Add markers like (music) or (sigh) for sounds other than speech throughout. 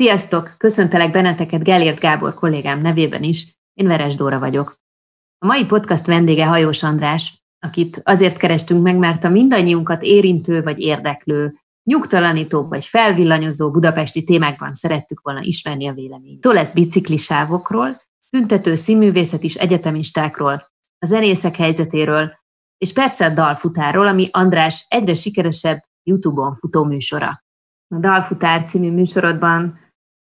Sziasztok! Köszöntelek benneteket Gellért Gábor kollégám nevében is. Én Veres Dóra vagyok. A mai podcast vendége Hajós András, akit azért kerestünk meg, mert a mindannyiunkat érintő vagy érdeklő, nyugtalanító vagy felvillanyozó budapesti témákban szerettük volna ismerni a véleményt. Szó lesz biciklisávokról, tüntető színművészet is egyetemistákról, a zenészek helyzetéről, és persze a dalfutáról, ami András egyre sikeresebb YouTube-on futó műsora. A Dalfutár című műsorodban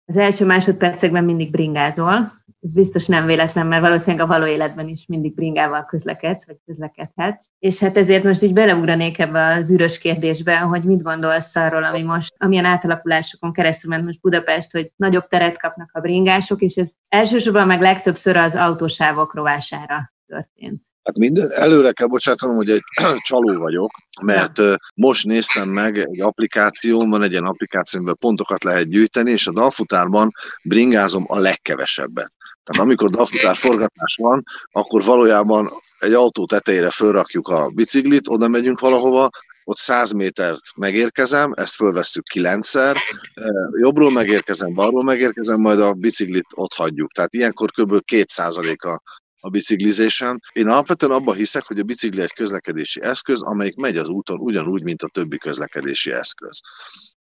az első másodpercekben mindig bringázol, ez biztos nem véletlen, mert valószínűleg a való életben is mindig bringával közlekedsz, vagy közlekedhetsz. És hát ezért most így beleugranék ebbe az űrös kérdésbe, hogy mit gondolsz arról, ami most, amilyen átalakulásokon keresztül ment most Budapest, hogy nagyobb teret kapnak a bringások, és ez elsősorban meg legtöbbször az autósávok rovására történt. Hát minden, előre kell bocsátanom, hogy egy (clears throat) csaló vagyok, mert most néztem meg egy applikáción, van egy ilyen applikáció, amiben pontokat lehet gyűjteni, és a dalfutárban bringázom a legkevesebbet. Tehát amikor dalfutár forgatás van, akkor valójában egy autó tetejére fölrakjuk a biciklit, oda megyünk valahova, ott 100 métert megérkezem, ezt fölvesszük kilencszer, jobbról megérkezem, balról megérkezem, majd a biciklit ott hagyjuk. Tehát ilyenkor kb. 2%-a a biciklizésem. Én alapvetően abban hiszek, hogy a bicikli egy közlekedési eszköz, amelyik megy az úton ugyanúgy, mint a többi közlekedési eszköz.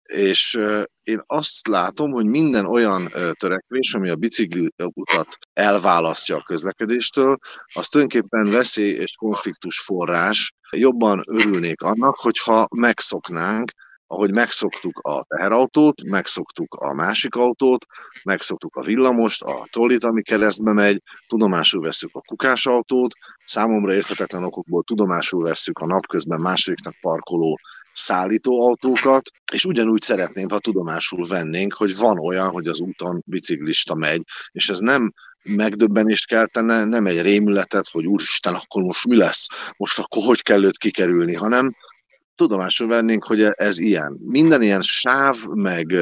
És én azt látom, hogy minden olyan törekvés, ami a bicikli utat elválasztja a közlekedéstől, az tulajdonképpen veszély és konfliktus forrás. Jobban örülnék annak, hogyha megszoknánk, ahogy megszoktuk a teherautót, megszoktuk a másik autót, megszoktuk a villamost, a trollit, ami keresztbe megy, tudomásul veszük a kukásautót, számomra érthetetlen okokból tudomásul veszük a napközben másodiknak parkoló szállítóautókat, és ugyanúgy szeretném, ha tudomásul vennénk, hogy van olyan, hogy az úton biciklista megy, és ez nem megdöbbenést keltene, nem egy rémületet, hogy úristen, akkor most mi lesz, most akkor hogy kell őt kikerülni, hanem tudomásul vennénk, hogy ez ilyen. Minden ilyen sáv, meg,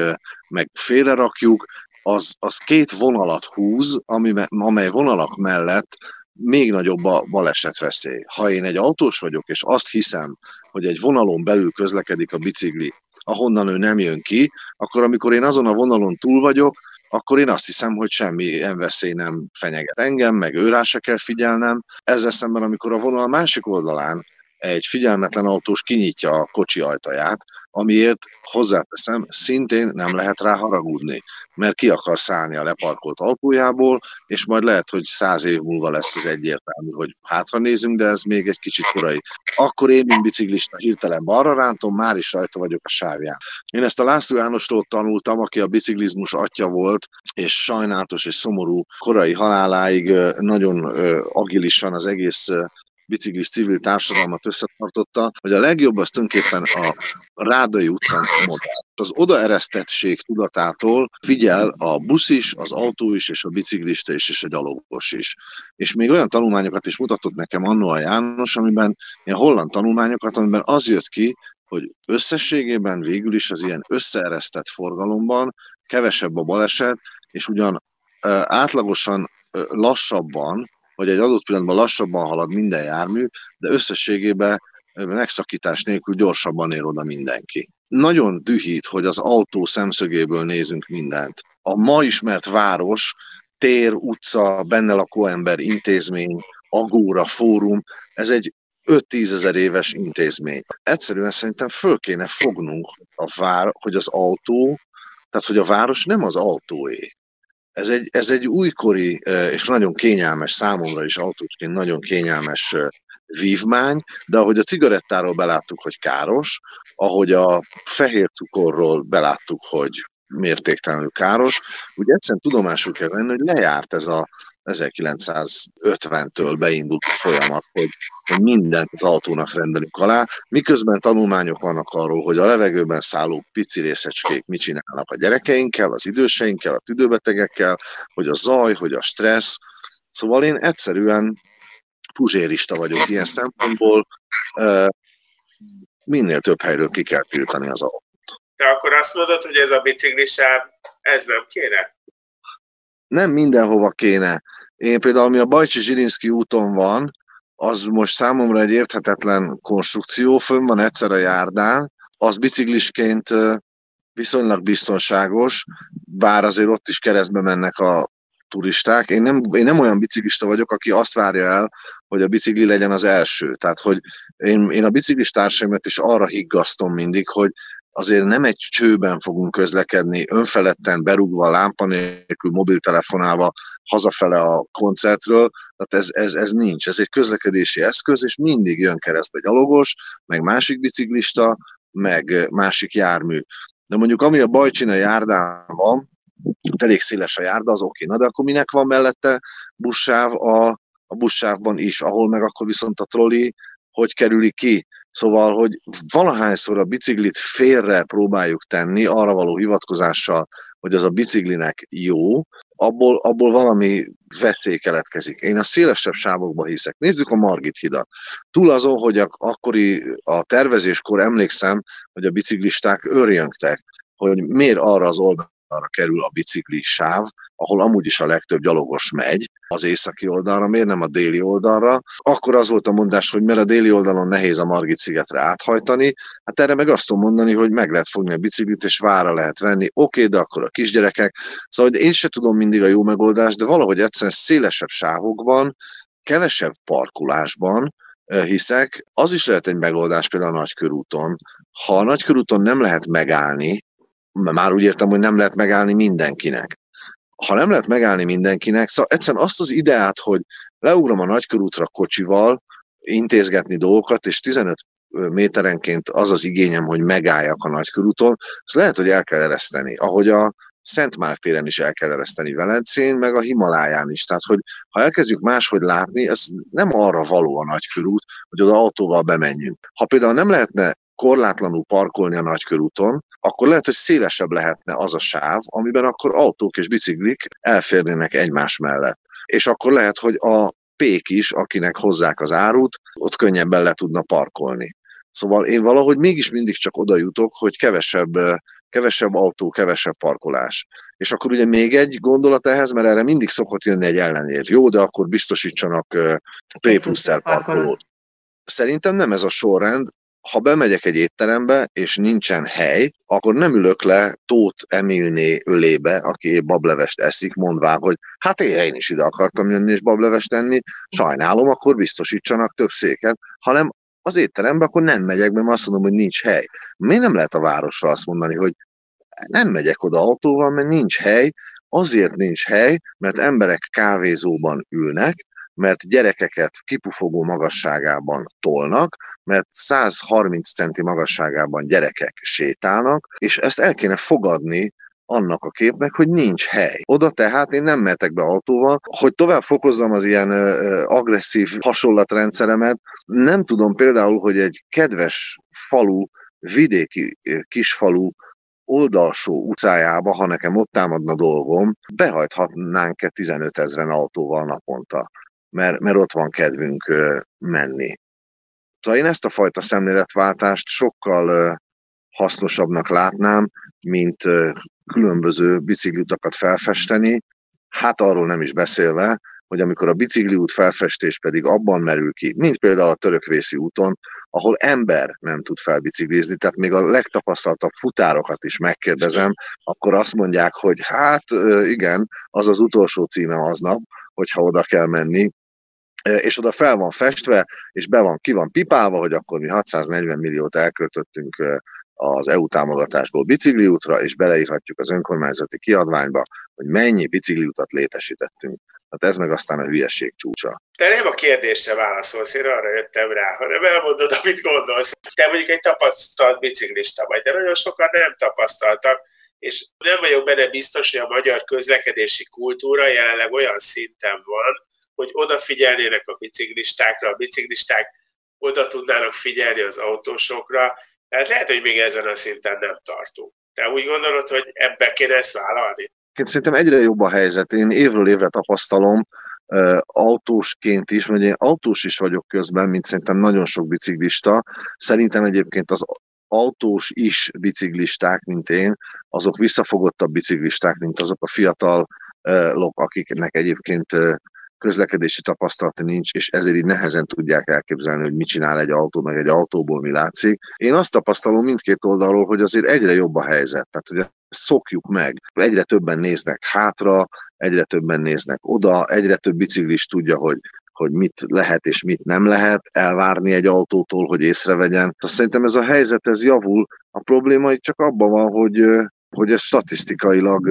meg félrerakjuk, az, az két vonalat húz, ami, amely vonalak mellett még nagyobb a balesetveszély. Ha én egy autós vagyok, és azt hiszem, hogy egy vonalon belül közlekedik a bicikli, ahonnan ő nem jön ki, akkor amikor én azon a vonalon túl vagyok, akkor én azt hiszem, hogy semmi veszély nem fenyeget engem, meg őrá se kell figyelnem. Ezzel szemben, amikor a vonal másik oldalán egy figyelmetlen autós kinyitja a kocsi ajtaját, amiért hozzáteszem, szintén nem lehet rá haragudni, mert ki akar szállni a leparkolt autójából, és majd lehet, hogy száz év múlva lesz az egyértelmű, hogy hátra nézünk, de ez még egy kicsit korai. Akkor én, mint biciklista, hirtelen balra rántom, már is rajta vagyok a sávján. Én ezt a László Jánostól tanultam, aki a biciklizmus atya volt, és sajnálatos és szomorú korai haláláig nagyon agilisan az egész biciklis civil társadalmat összetartotta, hogy a legjobb az tulajdonképpen a Rádai utcán modell. Az odaeresztettség tudatától figyel a busz is, az autó is, és a biciklista is, és a gyalogos is. És még olyan tanulmányokat is mutatott nekem annó a János, amiben ilyen holland tanulmányokat, amiben az jött ki, hogy összességében végül is az ilyen összeeresztett forgalomban kevesebb a baleset, és ugyan átlagosan lassabban, hogy egy adott pillanatban lassabban halad minden jármű, de összességében megszakítás nélkül gyorsabban ér oda mindenki. Nagyon dühít, hogy az autó szemszögéből nézünk mindent. A ma ismert város, tér, utca, benne lakó ember, intézmény, agóra, fórum, ez egy 5-10 ezer éves intézmény. Egyszerűen szerintem föl kéne fognunk a vár, hogy az autó, tehát hogy a város nem az autóé. Ez egy, ez egy újkori és nagyon kényelmes, számomra is autósként nagyon kényelmes vívmány, de ahogy a cigarettáról beláttuk, hogy káros, ahogy a fehér cukorról beláttuk, hogy mértéktelenül káros. Ugye egyszerűen tudomásul kell venni, hogy lejárt ez a 1950-től beindult folyamat, hogy, hogy mindent autónak rendelünk alá, miközben tanulmányok vannak arról, hogy a levegőben szálló pici részecskék mit csinálnak a gyerekeinkkel, az időseinkkel, a tüdőbetegekkel, hogy a zaj, hogy a stressz. Szóval én egyszerűen puzsérista vagyok ilyen szempontból, minél több helyről ki kell tiltani az autót. Te akkor azt mondod, hogy ez a biciklisáv, ez nem kéne? Nem mindenhova kéne. Én például, ami a Bajcsi Zsirinszki úton van, az most számomra egy érthetetlen konstrukció, fönn van egyszer a járdán, az biciklisként viszonylag biztonságos, bár azért ott is keresztbe mennek a turisták. Én nem, én nem olyan biciklista vagyok, aki azt várja el, hogy a bicikli legyen az első. Tehát, hogy én, én a biciklistársaimat is arra higgasztom mindig, hogy azért nem egy csőben fogunk közlekedni, önfeledten, berúgva, lámpa nélkül, mobiltelefonálva hazafele a koncertről, tehát ez, ez, ez nincs. Ez egy közlekedési eszköz, és mindig jön keresztbe gyalogos, meg másik biciklista, meg másik jármű. De mondjuk ami a Bajcsina járdán van, elég széles a járda, az oké. Na de akkor minek van mellette buszsáv a, a buszsávban is, ahol meg akkor viszont a troli hogy kerüli ki. Szóval, hogy valahányszor a biciklit félre próbáljuk tenni, arra való hivatkozással, hogy az a biciklinek jó, abból, abból valami veszély keletkezik. Én a szélesebb sávokba hiszek. Nézzük a Margit hidat. Túl azon, hogy a, akkori a tervezéskor emlékszem, hogy a biciklisták örjöngtek, hogy miért arra az oldal arra kerül a bicikli sáv, ahol amúgy is a legtöbb gyalogos megy, az északi oldalra, miért nem a déli oldalra. Akkor az volt a mondás, hogy mert a déli oldalon nehéz a Margit szigetre áthajtani, hát erre meg azt tudom mondani, hogy meg lehet fogni a biciklit, és vára lehet venni. Oké, okay, de akkor a kisgyerekek. Szóval én se tudom mindig a jó megoldást, de valahogy egyszerűen szélesebb sávokban, kevesebb parkolásban, eh, hiszek, az is lehet egy megoldás például a nagykörúton. Ha a nagykörúton nem lehet megállni, már úgy értem, hogy nem lehet megállni mindenkinek. Ha nem lehet megállni mindenkinek, szóval egyszerűen azt az ideát, hogy leugrom a nagykörútra kocsival, intézgetni dolgokat, és 15 méterenként az az igényem, hogy megálljak a nagykörúton, azt lehet, hogy el kell ereszteni. Ahogy a Szent Mártéren is el kell ereszteni Velencén, meg a Himaláján is. Tehát, hogy ha elkezdjük máshogy látni, ez nem arra való a nagykörút, hogy oda autóval bemenjünk. Ha például nem lehetne korlátlanul parkolni a nagykörúton, akkor lehet, hogy szélesebb lehetne az a sáv, amiben akkor autók és biciklik elférnének egymás mellett. És akkor lehet, hogy a pék is, akinek hozzák az árut, ott könnyebben le tudna parkolni. Szóval én valahogy mégis mindig csak oda jutok, hogy kevesebb, kevesebb autó, kevesebb parkolás. És akkor ugye még egy gondolat ehhez, mert erre mindig szokott jönni egy ellenér. Jó, de akkor biztosítsanak prépluszer parkolót. Szerintem nem ez a sorrend, ha bemegyek egy étterembe, és nincsen hely, akkor nem ülök le Tóth Emilné ölébe, aki bablevest eszik, mondvá, hogy hát én is ide akartam jönni és bablevest enni, sajnálom, akkor biztosítsanak több széket, hanem az étterembe, akkor nem megyek, mert azt mondom, hogy nincs hely. Miért nem lehet a városra azt mondani, hogy nem megyek oda autóval, mert nincs hely, azért nincs hely, mert emberek kávézóban ülnek, mert gyerekeket kipufogó magasságában tolnak, mert 130 centi magasságában gyerekek sétálnak, és ezt el kéne fogadni annak a képnek, hogy nincs hely. Oda tehát én nem mehetek be autóval, hogy tovább fokozzam az ilyen agresszív hasonlatrendszeremet. Nem tudom például, hogy egy kedves falu, vidéki kisfalu oldalsó utcájába, ha nekem ott támadna dolgom, behajthatnánk-e 15 ezeren autóval naponta mert, mert ott van kedvünk menni. Szóval én ezt a fajta szemléletváltást sokkal hasznosabbnak látnám, mint különböző bicikliutakat felfesteni, hát arról nem is beszélve, hogy amikor a bicikliút felfestés pedig abban merül ki, mint például a törökvészi úton, ahol ember nem tud felbiciklizni, tehát még a legtapasztaltabb futárokat is megkérdezem, akkor azt mondják, hogy hát igen, az az utolsó címe aznap, hogyha oda kell menni, és oda fel van festve, és be van, ki van pipálva, hogy akkor mi 640 milliót elköltöttünk az EU támogatásból bicikliútra, és beleírhatjuk az önkormányzati kiadványba, hogy mennyi bicikliutat létesítettünk. Hát ez meg aztán a hülyeség csúcsa. De nem a kérdésre válaszolsz, én arra jöttem rá, hanem elmondod, amit gondolsz. Te mondjuk egy tapasztalt biciklista vagy, de nagyon sokan nem tapasztaltak, és nem vagyok benne biztos, hogy a magyar közlekedési kultúra jelenleg olyan szinten van, hogy odafigyelnének a biciklistákra, a biciklisták oda tudnának figyelni az autósokra, tehát lehet, hogy még ezen a szinten nem tartunk. Te úgy gondolod, hogy ebbe kéne ezt vállalni? Szerintem egyre jobb a helyzet. Én évről évre tapasztalom, autósként is, mert én autós is vagyok közben, mint szerintem nagyon sok biciklista. Szerintem egyébként az autós is biciklisták, mint én, azok visszafogottabb biciklisták, mint azok a fiatalok, akiknek egyébként közlekedési tapasztalata nincs, és ezért így nehezen tudják elképzelni, hogy mit csinál egy autó, meg egy autóból mi látszik. Én azt tapasztalom mindkét oldalról, hogy azért egyre jobb a helyzet. Tehát ugye szokjuk meg. Egyre többen néznek hátra, egyre többen néznek oda, egyre több biciklis tudja, hogy hogy mit lehet és mit nem lehet elvárni egy autótól, hogy észrevegyen. Szerintem ez a helyzet, ez javul. A probléma itt csak abban van, hogy, hogy ez statisztikailag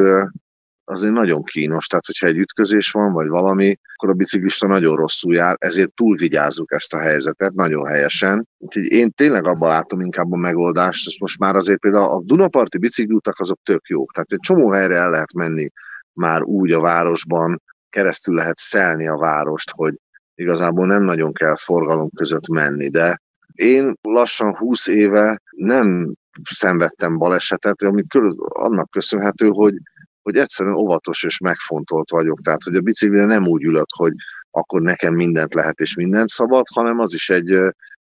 azért nagyon kínos, tehát hogyha egy ütközés van, vagy valami, akkor a biciklista nagyon rosszul jár, ezért túlvigyázzuk ezt a helyzetet, nagyon helyesen. Úgyhogy én tényleg abban látom inkább a megoldást, és most már azért például a Dunaparti biciklutak azok tök jók, tehát egy csomó helyre el lehet menni már úgy a városban, keresztül lehet szelni a várost, hogy igazából nem nagyon kell forgalom között menni, de én lassan 20 éve nem szenvedtem balesetet, ami annak köszönhető, hogy hogy egyszerűen óvatos és megfontolt vagyok. Tehát, hogy a biciklire nem úgy ülök, hogy akkor nekem mindent lehet és mindent szabad, hanem az is egy,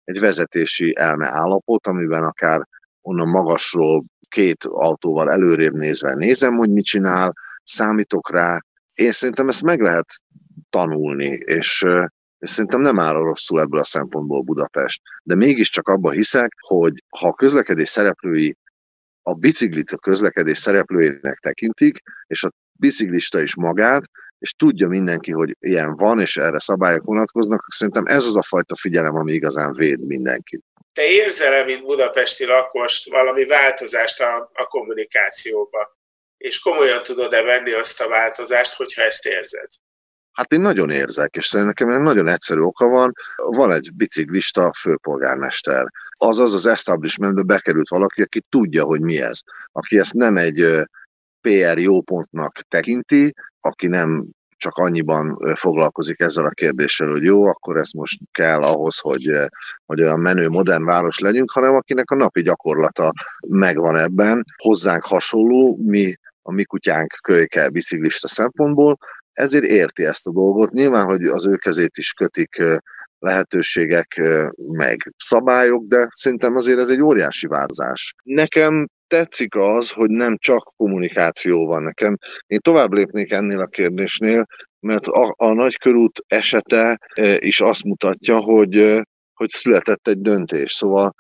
egy vezetési elme állapot, amiben akár onnan magasról két autóval előrébb nézve nézem, hogy mit csinál, számítok rá. Én szerintem ezt meg lehet tanulni, és, és szerintem nem áll rosszul ebből a szempontból Budapest. De mégiscsak abba hiszek, hogy ha a közlekedés szereplői a biciklit a közlekedés szereplőjének tekintik, és a biciklista is magát, és tudja mindenki, hogy ilyen van, és erre szabályok vonatkoznak, szerintem ez az a fajta figyelem, ami igazán véd mindenkit. Te érzel-e, mint budapesti lakost, valami változást a, a kommunikációba? És komolyan tudod-e venni azt a változást, hogyha ezt érzed? Hát én nagyon érzek, és szerintem nekem nagyon egyszerű oka van. Van egy biciklista főpolgármester. Azaz az establishmentbe bekerült valaki, aki tudja, hogy mi ez. Aki ezt nem egy PR jópontnak tekinti, aki nem csak annyiban foglalkozik ezzel a kérdéssel, hogy jó, akkor ez most kell ahhoz, hogy, hogy olyan menő, modern város legyünk, hanem akinek a napi gyakorlata megvan ebben. Hozzánk hasonló, mi a mi kutyánk kölyke biciklista szempontból, ezért érti ezt a dolgot. Nyilván, hogy az ő kezét is kötik lehetőségek, meg szabályok, de szerintem azért ez egy óriási változás. Nekem tetszik az, hogy nem csak kommunikáció van nekem. Én tovább lépnék ennél a kérdésnél, mert a, a nagykörút esete is azt mutatja, hogy, hogy született egy döntés. Szóval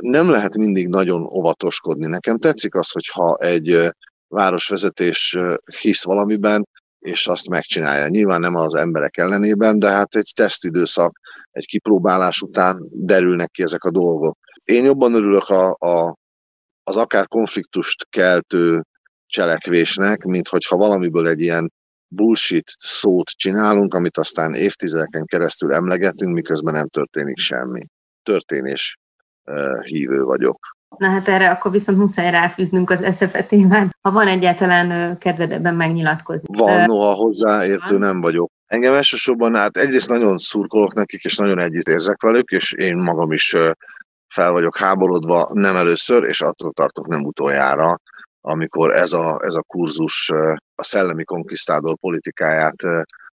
nem lehet mindig nagyon óvatoskodni. Nekem tetszik az, hogyha egy városvezetés hisz valamiben, és azt megcsinálja. Nyilván nem az emberek ellenében, de hát egy tesztidőszak, egy kipróbálás után derülnek ki ezek a dolgok. Én jobban örülök a, a, az akár konfliktust keltő cselekvésnek, mint hogyha valamiből egy ilyen bullshit szót csinálunk, amit aztán évtizedeken keresztül emlegetünk, miközben nem történik semmi. Történés hívő vagyok. Na hát erre akkor viszont muszáj ráfűznünk az eszefe témát, ha van egyáltalán kedved ebben megnyilatkozni. Van, noha hozzáértő nem vagyok. Engem elsősorban, hát egyrészt nagyon szurkolok nekik, és nagyon együtt érzek velük, és én magam is fel vagyok háborodva nem először, és attól tartok nem utoljára, amikor ez a, ez a kurzus a szellemi konkisztádor politikáját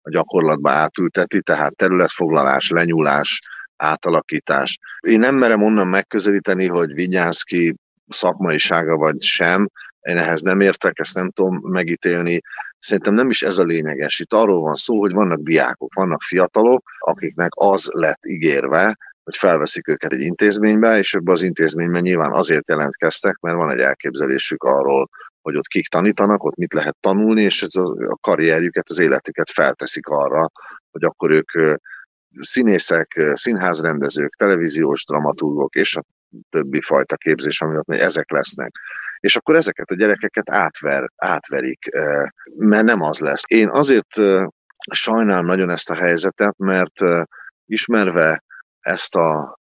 a gyakorlatba átülteti, tehát területfoglalás, lenyúlás, átalakítás. Én nem merem onnan megközelíteni, hogy Vigyánszki szakmaisága vagy sem, én ehhez nem értek, ezt nem tudom megítélni. Szerintem nem is ez a lényeges. Itt arról van szó, hogy vannak diákok, vannak fiatalok, akiknek az lett ígérve, hogy felveszik őket egy intézménybe, és ebbe az intézményben nyilván azért jelentkeztek, mert van egy elképzelésük arról, hogy ott kik tanítanak, ott mit lehet tanulni, és ez a karrierjüket, az életüket felteszik arra, hogy akkor ők színészek, színházrendezők, televíziós dramaturgok és a többi fajta képzés, ami ott ezek lesznek. És akkor ezeket a gyerekeket átver, átverik, mert nem az lesz. Én azért sajnálom nagyon ezt a helyzetet, mert ismerve ezt a,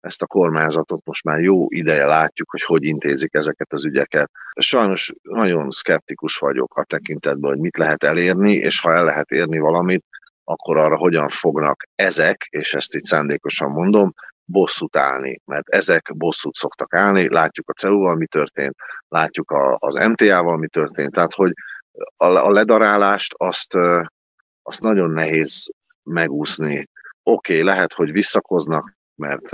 ezt a kormányzatot most már jó ideje látjuk, hogy hogy intézik ezeket az ügyeket. Sajnos nagyon szkeptikus vagyok a tekintetben, hogy mit lehet elérni, és ha el lehet érni valamit, akkor arra hogyan fognak ezek, és ezt itt szándékosan mondom, bosszút állni, mert ezek bosszút szoktak állni, látjuk a CEU-val mi történt, látjuk a, az MTA-val mi történt, tehát hogy a, a ledarálást azt, azt nagyon nehéz megúszni. Oké, okay, lehet, hogy visszakoznak, mert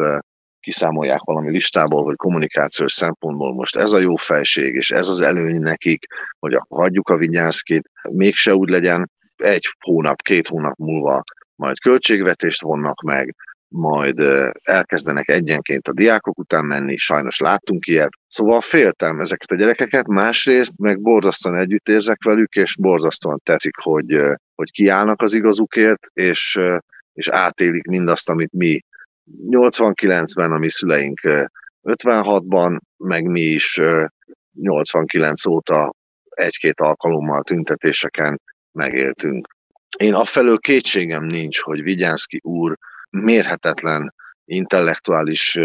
kiszámolják valami listából, hogy kommunikációs szempontból most ez a jó felség, és ez az előny nekik, hogy akkor hagyjuk a vigyázkét, mégse úgy legyen, egy hónap, két hónap múlva majd költségvetést vonnak meg, majd elkezdenek egyenként a diákok után menni, sajnos láttunk ilyet. Szóval féltem ezeket a gyerekeket, másrészt meg borzasztóan együtt érzek velük, és borzasztóan tetszik, hogy, hogy kiállnak az igazukért, és, és átélik mindazt, amit mi 89-ben, a mi szüleink 56-ban, meg mi is 89 óta egy-két alkalommal tüntetéseken megéltünk. Én afelől kétségem nincs, hogy Vigyánszki úr mérhetetlen intellektuális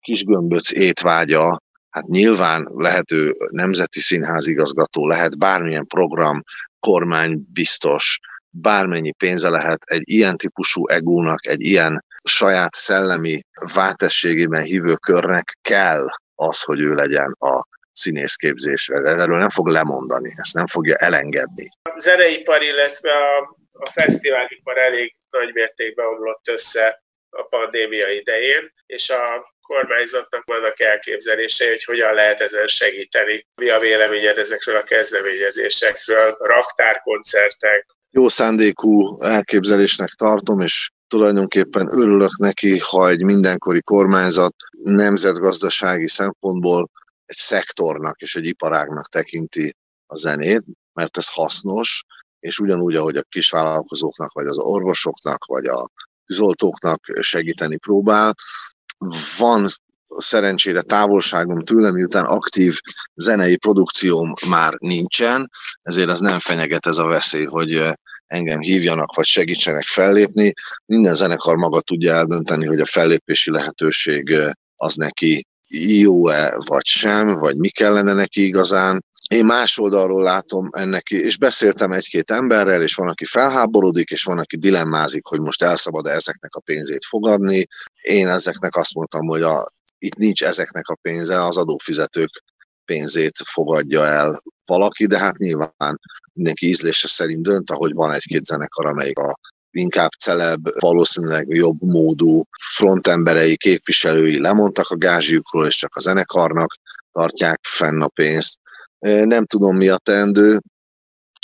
kisgömböc étvágya, hát nyilván lehető nemzeti színház igazgató, lehet bármilyen program, kormány biztos, bármennyi pénze lehet egy ilyen típusú egónak, egy ilyen saját szellemi váltességében hívő körnek kell az, hogy ő legyen a színészképzés. Erről nem fog lemondani, ezt nem fogja elengedni. A zeneipar, illetve a, a fesztiválipar elég nagy mértékben omlott össze a pandémia idején, és a kormányzatnak vannak elképzelései, hogy hogyan lehet ezen segíteni. Mi a véleményed ezekről a kezdeményezésekről, raktárkoncertek? Jó szándékú elképzelésnek tartom, és tulajdonképpen örülök neki, ha egy mindenkori kormányzat nemzetgazdasági szempontból egy szektornak és egy iparágnak tekinti a zenét, mert ez hasznos, és ugyanúgy, ahogy a kisvállalkozóknak, vagy az orvosoknak, vagy a tűzoltóknak segíteni próbál, van szerencsére távolságom tőlem, miután aktív zenei produkcióm már nincsen, ezért az nem fenyeget ez a veszély, hogy engem hívjanak, vagy segítsenek fellépni. Minden zenekar maga tudja eldönteni, hogy a fellépési lehetőség az neki jó-e, vagy sem, vagy mi kellene neki igazán. Én más oldalról látom ennek, és beszéltem egy-két emberrel, és van, aki felháborodik, és van, aki dilemmázik, hogy most elszabad-e ezeknek a pénzét fogadni. Én ezeknek azt mondtam, hogy a, itt nincs ezeknek a pénze, az adófizetők pénzét fogadja el valaki, de hát nyilván mindenki ízlése szerint dönt, ahogy van egy-két zenekar, amelyik a inkább celeb, valószínűleg jobb módú frontemberei, képviselői lemondtak a gázsjukról, és csak a zenekarnak tartják fenn a pénzt. Nem tudom, mi a teendő.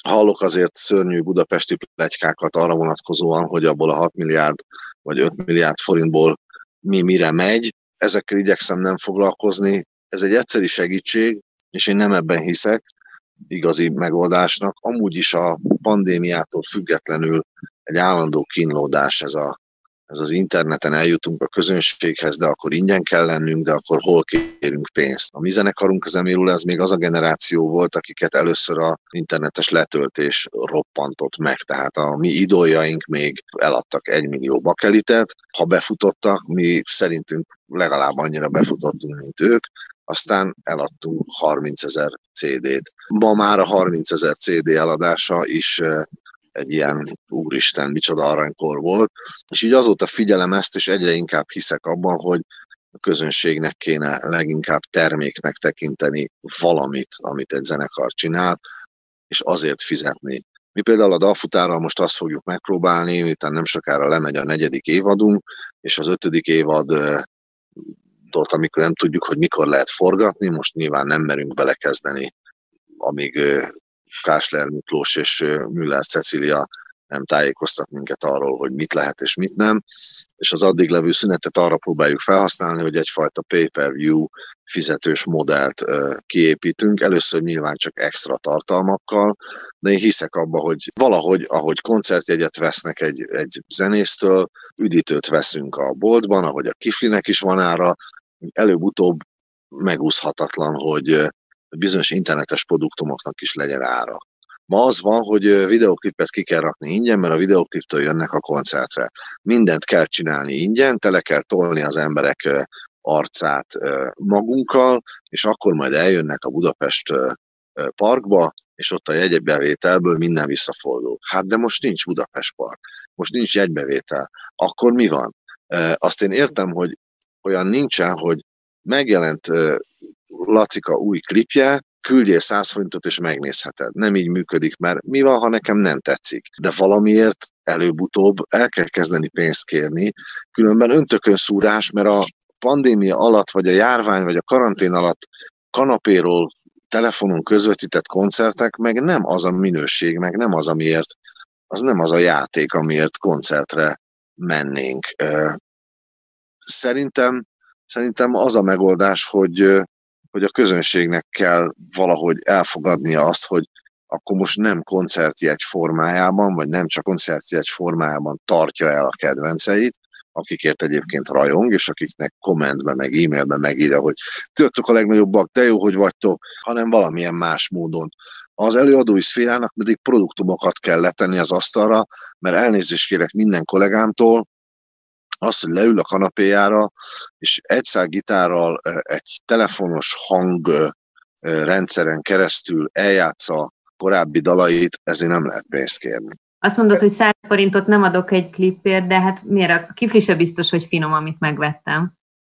Hallok azért szörnyű budapesti plegykákat arra vonatkozóan, hogy abból a 6 milliárd vagy 5 milliárd forintból mi mire megy. Ezekkel igyekszem nem foglalkozni. Ez egy egyszeri segítség, és én nem ebben hiszek igazi megoldásnak. Amúgy is a pandémiától függetlenül egy állandó kínlódás ez, a, ez az interneten eljutunk a közönséghez, de akkor ingyen kell lennünk, de akkor hol kérünk pénzt. A mi zenekarunk az Emilul, ez még az a generáció volt, akiket először a internetes letöltés roppantott meg, tehát a mi idoljaink még eladtak egy millió bakelitet, ha befutottak, mi szerintünk legalább annyira befutottunk, mint ők, aztán eladtunk 30 ezer CD-t. Ma már a 30 ezer CD eladása is egy ilyen úristen, micsoda aranykor volt, és így azóta figyelem ezt, és egyre inkább hiszek abban, hogy a közönségnek kéne leginkább terméknek tekinteni valamit, amit egy zenekar csinál, és azért fizetni. Mi például a Dalfutárral most azt fogjuk megpróbálni, miután nem sokára lemegy a negyedik évadunk, és az ötödik évad ott, amikor nem tudjuk, hogy mikor lehet forgatni, most nyilván nem merünk belekezdeni, amíg Kásler Miklós és Müller Cecilia nem tájékoztat minket arról, hogy mit lehet és mit nem, és az addig levő szünetet arra próbáljuk felhasználni, hogy egyfajta pay-per-view fizetős modellt kiépítünk, először nyilván csak extra tartalmakkal, de én hiszek abba, hogy valahogy, ahogy koncertjegyet vesznek egy, egy zenésztől, üdítőt veszünk a boltban, ahogy a kiflinek is van ára, előbb-utóbb megúszhatatlan, hogy bizonyos internetes produktumoknak is legyen ára. Ma az van, hogy videoklipet ki kell rakni ingyen, mert a videokliptől jönnek a koncertre. Mindent kell csinálni ingyen, tele kell tolni az emberek arcát magunkkal, és akkor majd eljönnek a Budapest parkba, és ott a jegybevételből minden visszafordul. Hát de most nincs Budapest park, most nincs jegybevétel. Akkor mi van? Azt én értem, hogy olyan nincsen, hogy megjelent Lacika új klipje, küldjél 100 forintot és megnézheted. Nem így működik, mert mi van, ha nekem nem tetszik? De valamiért előbb-utóbb el kell kezdeni pénzt kérni, különben öntökön szúrás, mert a pandémia alatt, vagy a járvány, vagy a karantén alatt kanapéról, telefonon közvetített koncertek, meg nem az a minőség, meg nem az, amiért, az nem az a játék, amiért koncertre mennénk. Szerintem, szerintem az a megoldás, hogy hogy a közönségnek kell valahogy elfogadnia azt, hogy akkor most nem koncertjegy formájában, vagy nem csak koncertjegy formájában tartja el a kedvenceit, akikért egyébként rajong, és akiknek kommentben, meg e-mailben megírja, hogy tőtök a legnagyobbak, de jó, hogy vagytok, hanem valamilyen más módon. Az előadói szférának pedig produktumokat kell letenni az asztalra, mert elnézést kérek minden kollégámtól, az, hogy leül a kanapéjára, és egy szál gitárral egy telefonos hang rendszeren keresztül eljátsza korábbi dalait, ezért nem lehet pénzt kérni. Azt mondod, hogy 100 forintot nem adok egy klipért, de hát miért? A kifli biztos, hogy finom, amit megvettem.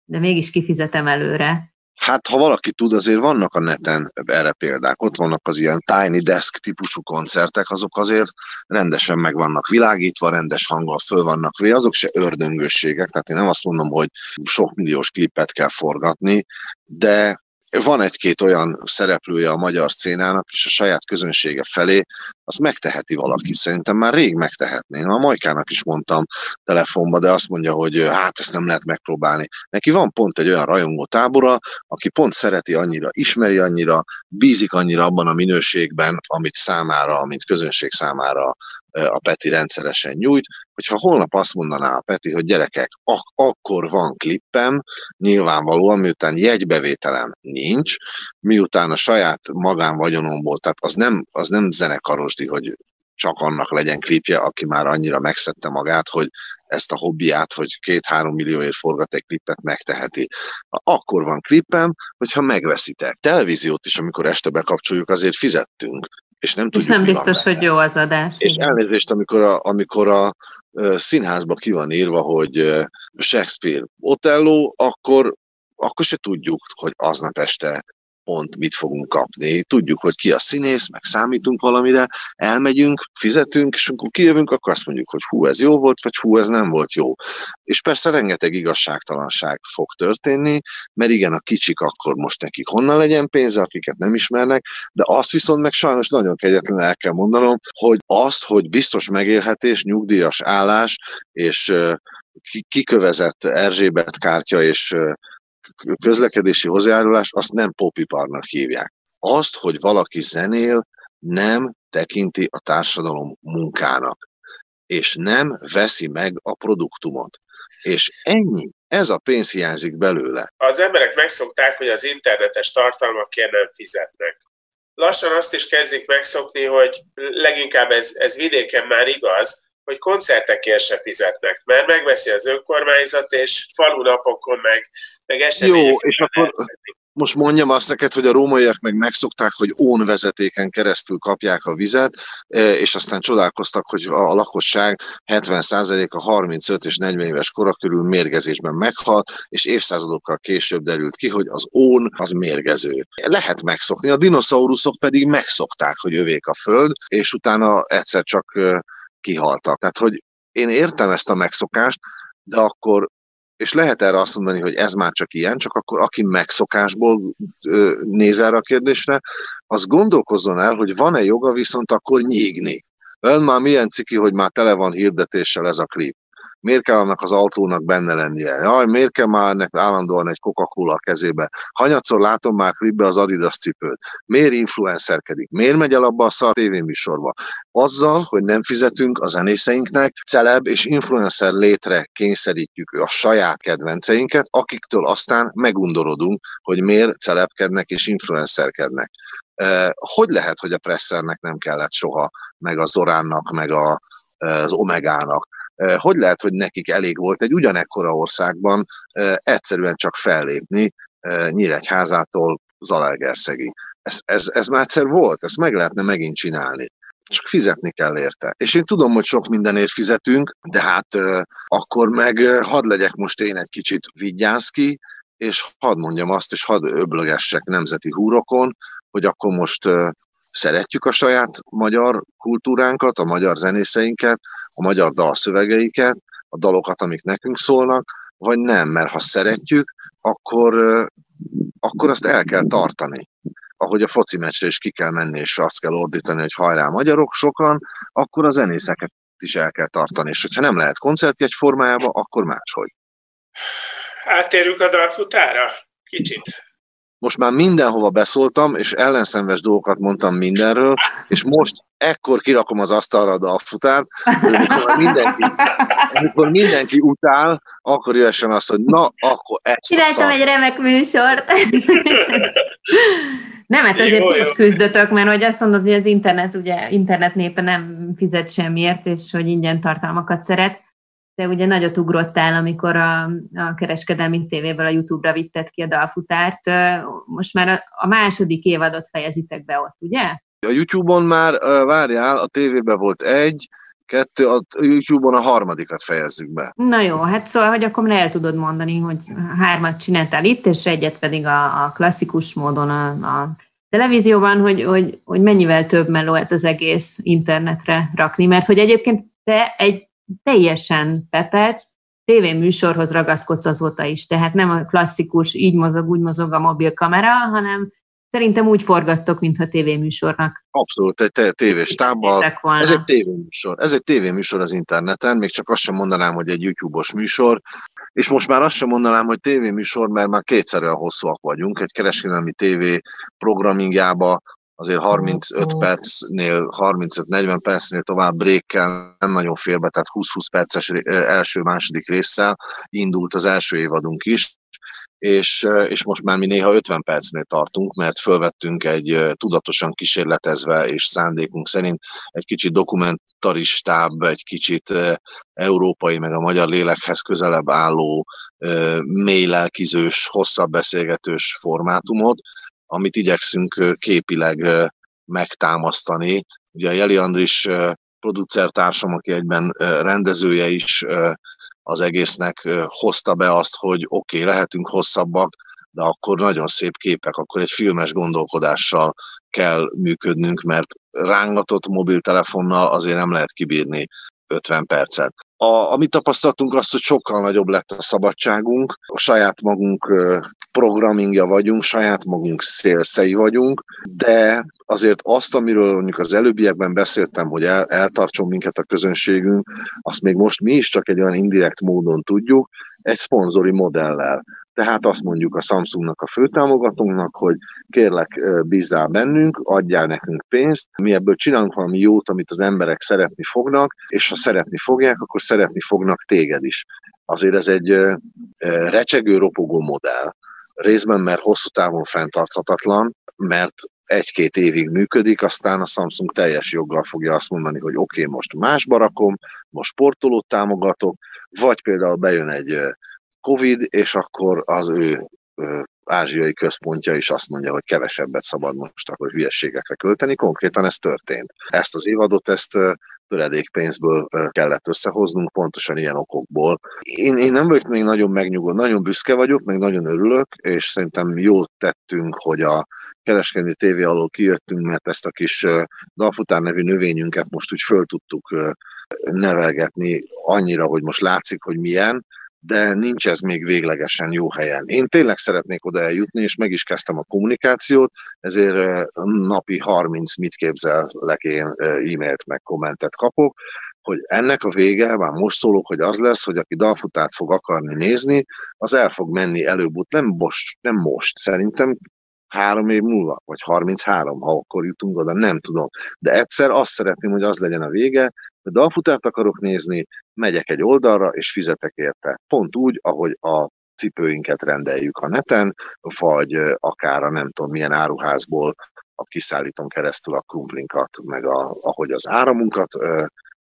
De mégis kifizetem előre. Hát, ha valaki tud, azért vannak a neten erre példák. Ott vannak az ilyen tiny desk típusú koncertek, azok azért rendesen meg vannak világítva, rendes hanggal föl vannak vé, azok se ördöngősségek, tehát én nem azt mondom, hogy sok milliós klipet kell forgatni, de van egy-két olyan szereplője a magyar szcénának, és a saját közönsége felé, azt megteheti valaki. Szerintem már rég megtehetné. A Majkának is mondtam telefonba, de azt mondja, hogy hát ezt nem lehet megpróbálni. Neki van pont egy olyan rajongó tábora, aki pont szereti annyira, ismeri annyira, bízik annyira abban a minőségben, amit számára, amit közönség számára a Peti rendszeresen nyújt, hogyha holnap azt mondaná a Peti, hogy gyerekek, ak- akkor van klippem, nyilvánvalóan, miután jegybevételem nincs, miután a saját magánvagyonomból, tehát az nem, az nem zenekarosdi, hogy csak annak legyen klipje, aki már annyira megszedte magát, hogy ezt a hobbiát, hogy két-három millióért forgat egy klippet, megteheti. Akkor van klippem, hogyha megveszitek. Televíziót is, amikor este bekapcsoljuk, azért fizettünk és nem tudjuk, És nem biztos, hogy jó az adás. És igen. elnézést, amikor a, amikor a színházba ki van írva, hogy Shakespeare Otello, akkor, akkor se tudjuk, hogy aznap este pont mit fogunk kapni. Tudjuk, hogy ki a színész, meg számítunk valamire, elmegyünk, fizetünk, és amikor kijövünk, akkor azt mondjuk, hogy hú, ez jó volt, vagy hú, ez nem volt jó. És persze rengeteg igazságtalanság fog történni, mert igen, a kicsik akkor most nekik honnan legyen pénze, akiket nem ismernek, de azt viszont meg sajnos nagyon kegyetlen el kell mondanom, hogy azt, hogy biztos megélhetés, nyugdíjas állás, és kikövezett Erzsébet kártya és közlekedési hozzájárulás, azt nem popiparnak hívják. Azt, hogy valaki zenél, nem tekinti a társadalom munkának, és nem veszi meg a produktumot. És ennyi. Ez a pénz hiányzik belőle. Az emberek megszokták, hogy az internetes tartalmakért nem fizetnek. Lassan azt is kezdik megszokni, hogy leginkább ez, ez vidéken már igaz, hogy koncertekért se fizetnek, mert megveszi az önkormányzat, és falunapokon meg, meg események. Jó, és akkor most mondjam azt neked, hogy a rómaiak meg megszokták, hogy ón vezetéken keresztül kapják a vizet, e, és aztán csodálkoztak, hogy a lakosság 70%-a 35 és 40 éves kora körül mérgezésben meghal, és évszázadokkal később derült ki, hogy az ón az mérgező. Lehet megszokni, a dinoszauruszok pedig megszokták, hogy övék a föld, és utána egyszer csak kihaltak. Tehát, hogy én értem ezt a megszokást, de akkor, és lehet erre azt mondani, hogy ez már csak ilyen, csak akkor aki megszokásból néz erre a kérdésre, az gondolkozzon el, hogy van-e joga viszont akkor nyígni. Ön már milyen ciki, hogy már tele van hirdetéssel ez a klip. Miért kell annak az autónak benne lennie? Jaj, miért kell már ennek állandóan egy Coca-Cola a kezébe? Hanyatszor látom már klipbe az Adidas cipőt? Miért influencerkedik? Miért megy el abba a szar tévéműsorba? Azzal, hogy nem fizetünk a zenészeinknek, celeb és influencer létre kényszerítjük a saját kedvenceinket, akiktől aztán megundorodunk, hogy miért celebkednek és influencerkednek. Hogy lehet, hogy a Pressernek nem kellett soha, meg a Zoránnak, meg a, az Omegának? Hogy lehet, hogy nekik elég volt egy ugyanekkora országban egyszerűen csak fellépni Nyíregyházától Zalaegerszegi? Ez, ez, ez már egyszer volt, ezt meg lehetne megint csinálni csak fizetni kell érte. És én tudom, hogy sok mindenért fizetünk, de hát akkor meg uh, hadd legyek most én egy kicsit vigyázki, és hadd mondjam azt, és hadd öblögessek nemzeti húrokon, hogy akkor most szeretjük a saját magyar kultúránkat, a magyar zenészeinket, a magyar dalszövegeiket, a dalokat, amik nekünk szólnak, vagy nem, mert ha szeretjük, akkor, akkor azt el kell tartani. Ahogy a foci meccsre is ki kell menni, és azt kell ordítani, hogy hajrá magyarok sokan, akkor a zenészeket is el kell tartani, és hogyha nem lehet koncertjegy formájába, akkor máshogy. Áttérünk a dalfutára? Kicsit most már mindenhova beszóltam, és ellenszenves dolgokat mondtam mindenről, és most ekkor kirakom az asztalra a dalfutárt, amikor mindenki, amikor mindenki utál, akkor jöhessen azt, hogy na, akkor ezt Csináltam egy remek műsort. Nem, hát azért ti is küzdötök, mert hogy azt mondod, hogy az internet, ugye, internet népe nem fizet semmiért, és hogy ingyen tartalmakat szeret te ugye nagyot ugrottál, amikor a, a kereskedelmi tévéből a YouTube-ra vitted ki a dalfutárt. Most már a, a második évadot fejezitek be ott, ugye? A YouTube-on már, várjál, a tévében volt egy, kettő, a YouTube-on a harmadikat fejezzük be. Na jó, hát szóval, hogy akkor el tudod mondani, hogy hármat csináltál itt, és egyet pedig a, a klasszikus módon a, a televízióban, hogy, hogy, hogy mennyivel több meló ez az egész internetre rakni, mert hogy egyébként te egy teljesen pepec, tévéműsorhoz ragaszkodsz azóta is, tehát nem a klasszikus, így mozog, úgy mozog a mobil kamera, hanem szerintem úgy forgattok, mintha tévéműsornak. Abszolút, egy tévés tábbal. Ez egy tévéműsor. Ez egy tévéműsor az interneten, még csak azt sem mondanám, hogy egy YouTube-os műsor, és most már azt sem mondanám, hogy tévéműsor, mert már kétszer olyan hosszúak vagyunk. Egy kereskedelmi tévé programingjába azért 35 percnél, 35-40 percnél tovább brékkel nem nagyon férbe, tehát 20-20 perces első-második résszel indult az első évadunk is, és, és most már mi néha 50 percnél tartunk, mert fölvettünk egy tudatosan kísérletezve és szándékunk szerint egy kicsit dokumentaristább, egy kicsit európai, meg a magyar lélekhez közelebb álló, mély lelkizős, hosszabb beszélgetős formátumot, amit igyekszünk képileg megtámasztani. Ugye a Jeli Andris producertársam, aki egyben rendezője is az egésznek hozta be azt, hogy oké, okay, lehetünk hosszabbak, de akkor nagyon szép képek, akkor egy filmes gondolkodással kell működnünk, mert rángatott mobiltelefonnal azért nem lehet kibírni 50 percet. A, amit tapasztaltunk azt, hogy sokkal nagyobb lett a szabadságunk, a saját magunk programingja vagyunk, saját magunk szélszei vagyunk, de azért azt, amiről mondjuk az előbbiekben beszéltem, hogy el, eltartson minket a közönségünk, azt még most mi is csak egy olyan indirekt módon tudjuk, egy szponzori modellel. Tehát azt mondjuk a Samsungnak, a főtámogatónknak, hogy kérlek bízzál bennünk, adjál nekünk pénzt, mi ebből csinálunk valami jót, amit az emberek szeretni fognak, és ha szeretni fogják, akkor szeretni fognak téged is. Azért ez egy recsegő, ropogó modell. Részben, mert hosszú távon fenntarthatatlan, mert egy-két évig működik, aztán a Samsung teljes joggal fogja azt mondani, hogy oké, okay, most más barakom, most sportolót támogatok, vagy például bejön egy Covid, és akkor az ő ázsiai központja is azt mondja, hogy kevesebbet szabad most akkor hülyességekre költeni. Konkrétan ez történt. Ezt az évadot, ezt töredékpénzből kellett összehoznunk, pontosan ilyen okokból. Én, én nem vagyok még nagyon megnyugodt, nagyon büszke vagyok, meg nagyon örülök, és szerintem jót tettünk, hogy a kereskedő tévé alól kijöttünk, mert ezt a kis dalfutár nevű növényünket most úgy föl tudtuk nevelgetni annyira, hogy most látszik, hogy milyen, de nincs ez még véglegesen jó helyen. Én tényleg szeretnék oda eljutni, és meg is kezdtem a kommunikációt, ezért napi 30 mit képzellek én e-mailt meg kommentet kapok, hogy ennek a vége, már most szólok, hogy az lesz, hogy aki dalfutárt fog akarni nézni, az el fog menni előbb nem most, nem most, szerintem három év múlva, vagy 33, ha akkor jutunk oda, nem tudom. De egyszer azt szeretném, hogy az legyen a vége, dalfutárt akarok nézni, megyek egy oldalra, és fizetek érte. Pont úgy, ahogy a cipőinket rendeljük a neten, vagy akár a nem tudom milyen áruházból a kiszállítom keresztül a krumplinkat, meg a, ahogy az áramunkat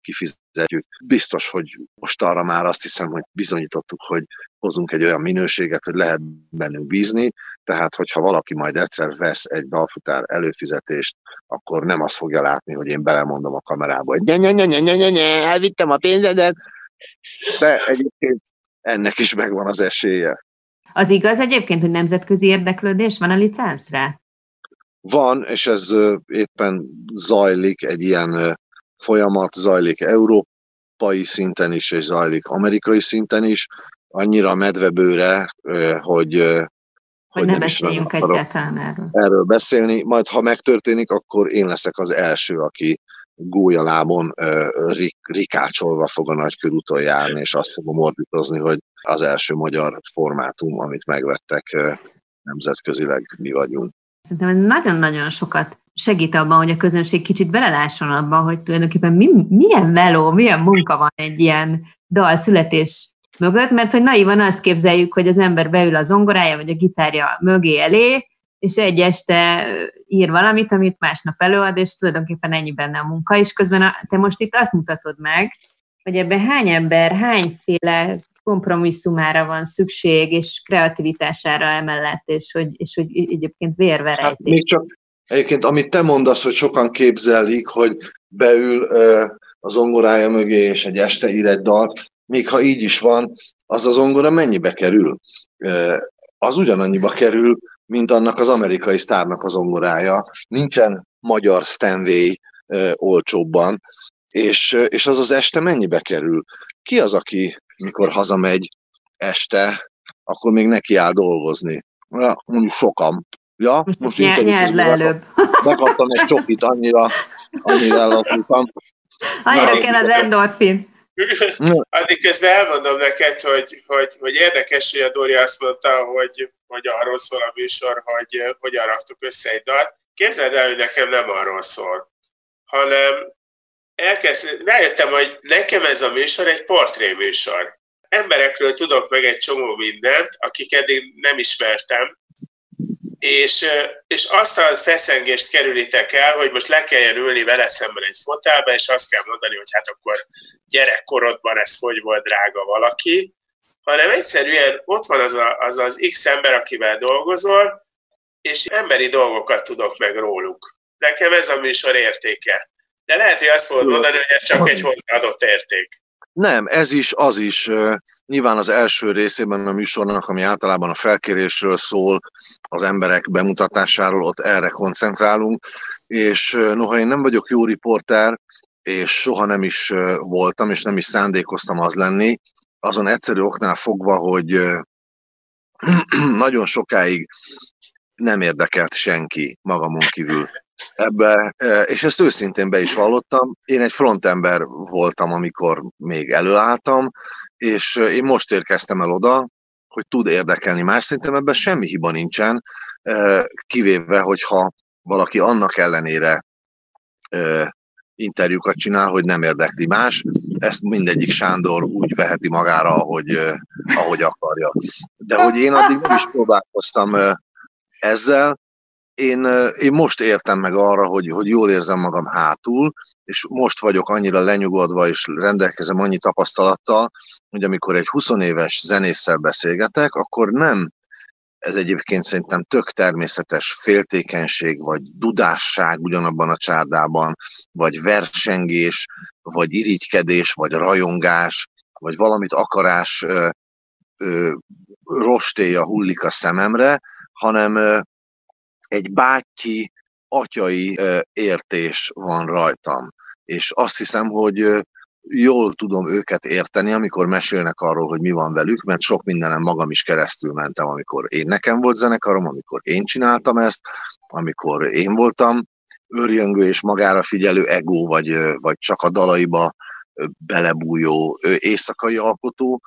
kifizetjük. Biztos, hogy most arra már azt hiszem, hogy bizonyítottuk, hogy hozunk egy olyan minőséget, hogy lehet bennünk bízni, tehát hogyha valaki majd egyszer vesz egy dalfutár előfizetést, akkor nem azt fogja látni, hogy én belemondom a kamerába, hogy nye, nye, nye, nye, nye, nye, elvittem a pénzedet, de egyébként ennek is megvan az esélye. Az igaz egyébként, hogy nemzetközi érdeklődés van a licenszre? Van, és ez éppen zajlik, egy ilyen folyamat zajlik európai szinten is, és zajlik amerikai szinten is, annyira medvebőre, hogy, hogy, hogy nem beszéljünk egyáltalán erről. erről beszélni. Majd, ha megtörténik, akkor én leszek az első, aki gólyalábon rik, rikácsolva fog a nagykörúton járni, és azt fogom ordítozni, hogy az első magyar formátum, amit megvettek nemzetközileg mi vagyunk. Szerintem ez nagyon-nagyon sokat segít abban, hogy a közönség kicsit belelásson abban, hogy tulajdonképpen mi, milyen meló, milyen munka van egy ilyen dal születés mögött, mert hogy naivan azt képzeljük, hogy az ember beül a zongorája vagy a gitárja mögé elé, és egy este ír valamit, amit másnap előad, és tulajdonképpen ennyi benne a munka, és közben a, te most itt azt mutatod meg, hogy ebben hány ember, hányféle kompromisszumára van szükség, és kreativitására emellett, és hogy, és hogy egyébként vérverejtés. Hát még csak egyébként, amit te mondasz, hogy sokan képzelik, hogy beül uh, a zongorája mögé, és egy este ír egy dalt, még ha így is van, az az zongora mennyibe kerül? Az ugyanannyiba kerül, mint annak az amerikai sztárnak az zongorája. Nincsen magyar Stanway olcsóbban, és, és az az este mennyibe kerül? Ki az, aki mikor hazamegy este, akkor még neki áll dolgozni. Ja, mondjuk sokan. Ja, most, most ny- nyerd le előbb. (laughs) Megkaptam egy csokit, annyira, annyira ellapultam. Annyira kell az endorfin. (laughs) Addig közben elmondom neked, hogy, hogy, hogy érdekes, hogy a Dori azt mondta, hogy, hogy arról szól a műsor, hogy hogyan raktuk össze egy dalt. Képzeld el, hogy nekem nem arról szól, hanem elkezd, rájöttem, hogy nekem ez a műsor egy portré műsor. Emberekről tudok meg egy csomó mindent, akik eddig nem ismertem, és, és azt a feszengést kerülitek el, hogy most le kelljen ülni veled szemben egy fotelbe, és azt kell mondani, hogy hát akkor gyerekkorodban ez hogy volt drága valaki, hanem egyszerűen ott van az, a, az az X ember, akivel dolgozol, és emberi dolgokat tudok meg róluk. Nekem ez a műsor értéke. De lehet, hogy azt fogod mondani, hogy ez csak egy hozzáadott érték. Nem, ez is, az is. Nyilván az első részében a műsornak, ami általában a felkérésről szól, az emberek bemutatásáról, ott erre koncentrálunk, és noha én nem vagyok jó riporter, és soha nem is voltam, és nem is szándékoztam az lenni, azon egyszerű oknál fogva, hogy (clears throat) nagyon sokáig nem érdekelt senki magamon kívül ebbe, és ezt őszintén be is vallottam. Én egy frontember voltam, amikor még előálltam, és én most érkeztem el oda, hogy tud érdekelni más. Szerintem ebben semmi hiba nincsen, kivéve, hogyha valaki annak ellenére interjúkat csinál, hogy nem érdekli más. Ezt mindegyik Sándor úgy veheti magára, ahogy, ahogy akarja. De hogy én addig is próbálkoztam ezzel, én, én most értem meg arra, hogy, hogy jól érzem magam hátul, és most vagyok annyira lenyugodva, és rendelkezem annyi tapasztalattal, hogy amikor egy 20 éves zenésszel beszélgetek, akkor nem ez egyébként szerintem tök természetes féltékenység, vagy dudásság ugyanabban a csárdában, vagy versengés, vagy irigykedés, vagy rajongás, vagy valamit akarás ö, ö, rostéja hullik a szememre, hanem egy bátyi, atyai értés van rajtam. És azt hiszem, hogy jól tudom őket érteni, amikor mesélnek arról, hogy mi van velük, mert sok mindenem magam is keresztül mentem, amikor én nekem volt zenekarom, amikor én csináltam ezt, amikor én voltam örjöngő és magára figyelő ego, vagy, vagy csak a dalaiba belebújó éjszakai alkotó,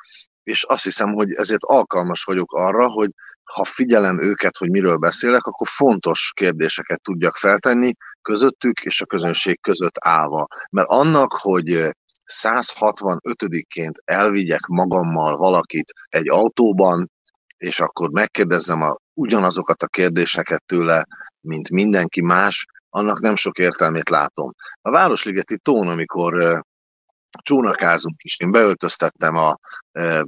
és azt hiszem, hogy ezért alkalmas vagyok arra, hogy ha figyelem őket, hogy miről beszélek, akkor fontos kérdéseket tudjak feltenni közöttük és a közönség között állva. Mert annak, hogy 165-ként elvigyek magammal valakit egy autóban, és akkor megkérdezzem a, ugyanazokat a kérdéseket tőle, mint mindenki más, annak nem sok értelmét látom. A Városligeti tón, amikor csónakázunk is, én beöltöztettem a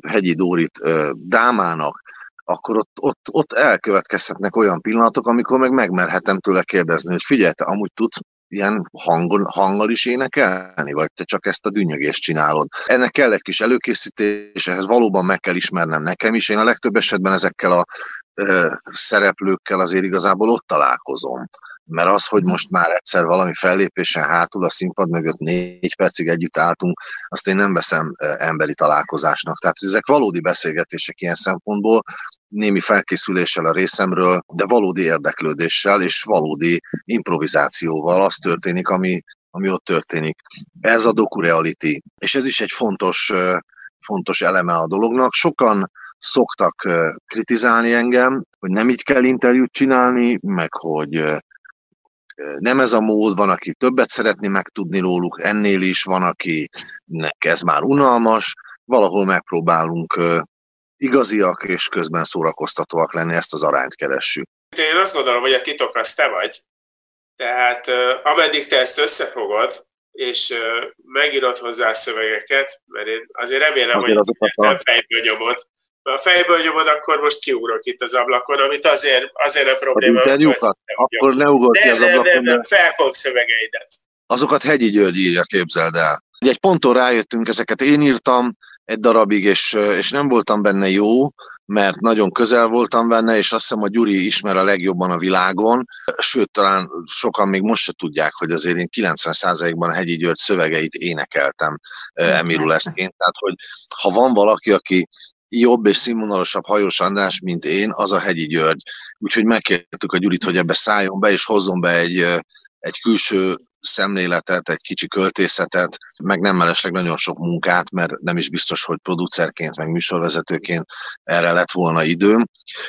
hegyi Dórit dámának, akkor ott, ott, ott elkövetkezhetnek olyan pillanatok, amikor meg megmerhetem tőle kérdezni, hogy figyelj, te amúgy tudsz ilyen hangol, hanggal is énekelni, vagy te csak ezt a dünnyögést csinálod. Ennek kell egy kis előkészítés, ehhez valóban meg kell ismernem nekem is. Én a legtöbb esetben ezekkel a ö, szereplőkkel azért igazából ott találkozom mert az, hogy most már egyszer valami fellépésen hátul a színpad mögött négy percig együtt álltunk, azt én nem veszem emberi találkozásnak. Tehát ezek valódi beszélgetések ilyen szempontból, némi felkészüléssel a részemről, de valódi érdeklődéssel és valódi improvizációval az történik, ami, ami ott történik. Ez a doku-reality, és ez is egy fontos, fontos eleme a dolognak. Sokan szoktak kritizálni engem, hogy nem így kell interjút csinálni, meg hogy nem ez a mód, van, aki többet szeretné megtudni róluk, ennél is van, akinek ez már unalmas, valahol megpróbálunk igaziak és közben szórakoztatóak lenni, ezt az arányt keressük. Én azt gondolom, hogy a titok az te vagy. Tehát ameddig te ezt összefogod, és megírod hozzá a szövegeket, mert én azért remélem, azért hogy nem fejből nyomod, a fejből nyomod, akkor most kiugrok itt az ablakon, amit azért, azért a probléma. Az akkor ne ugorj ki az ablakon. Nem, nem, felkog szövegeidet. Azokat Hegyi György írja, képzeld el. Egy ponton rájöttünk, ezeket én írtam egy darabig, és, és nem voltam benne jó, mert nagyon közel voltam benne, és azt hiszem a Gyuri ismer a legjobban a világon, sőt, talán sokan még most se tudják, hogy azért én 90%-ban Hegyi György szövegeit énekeltem Emiruleszként, tehát hogy ha van valaki, aki jobb és színvonalasabb hajós András, mint én, az a Hegyi György. Úgyhogy megkértük a Gyurit, hogy ebbe szálljon be, és hozzon be egy, egy külső szemléletet, egy kicsi költészetet, meg nem mellesleg nagyon sok munkát, mert nem is biztos, hogy producerként, meg műsorvezetőként erre lett volna időm.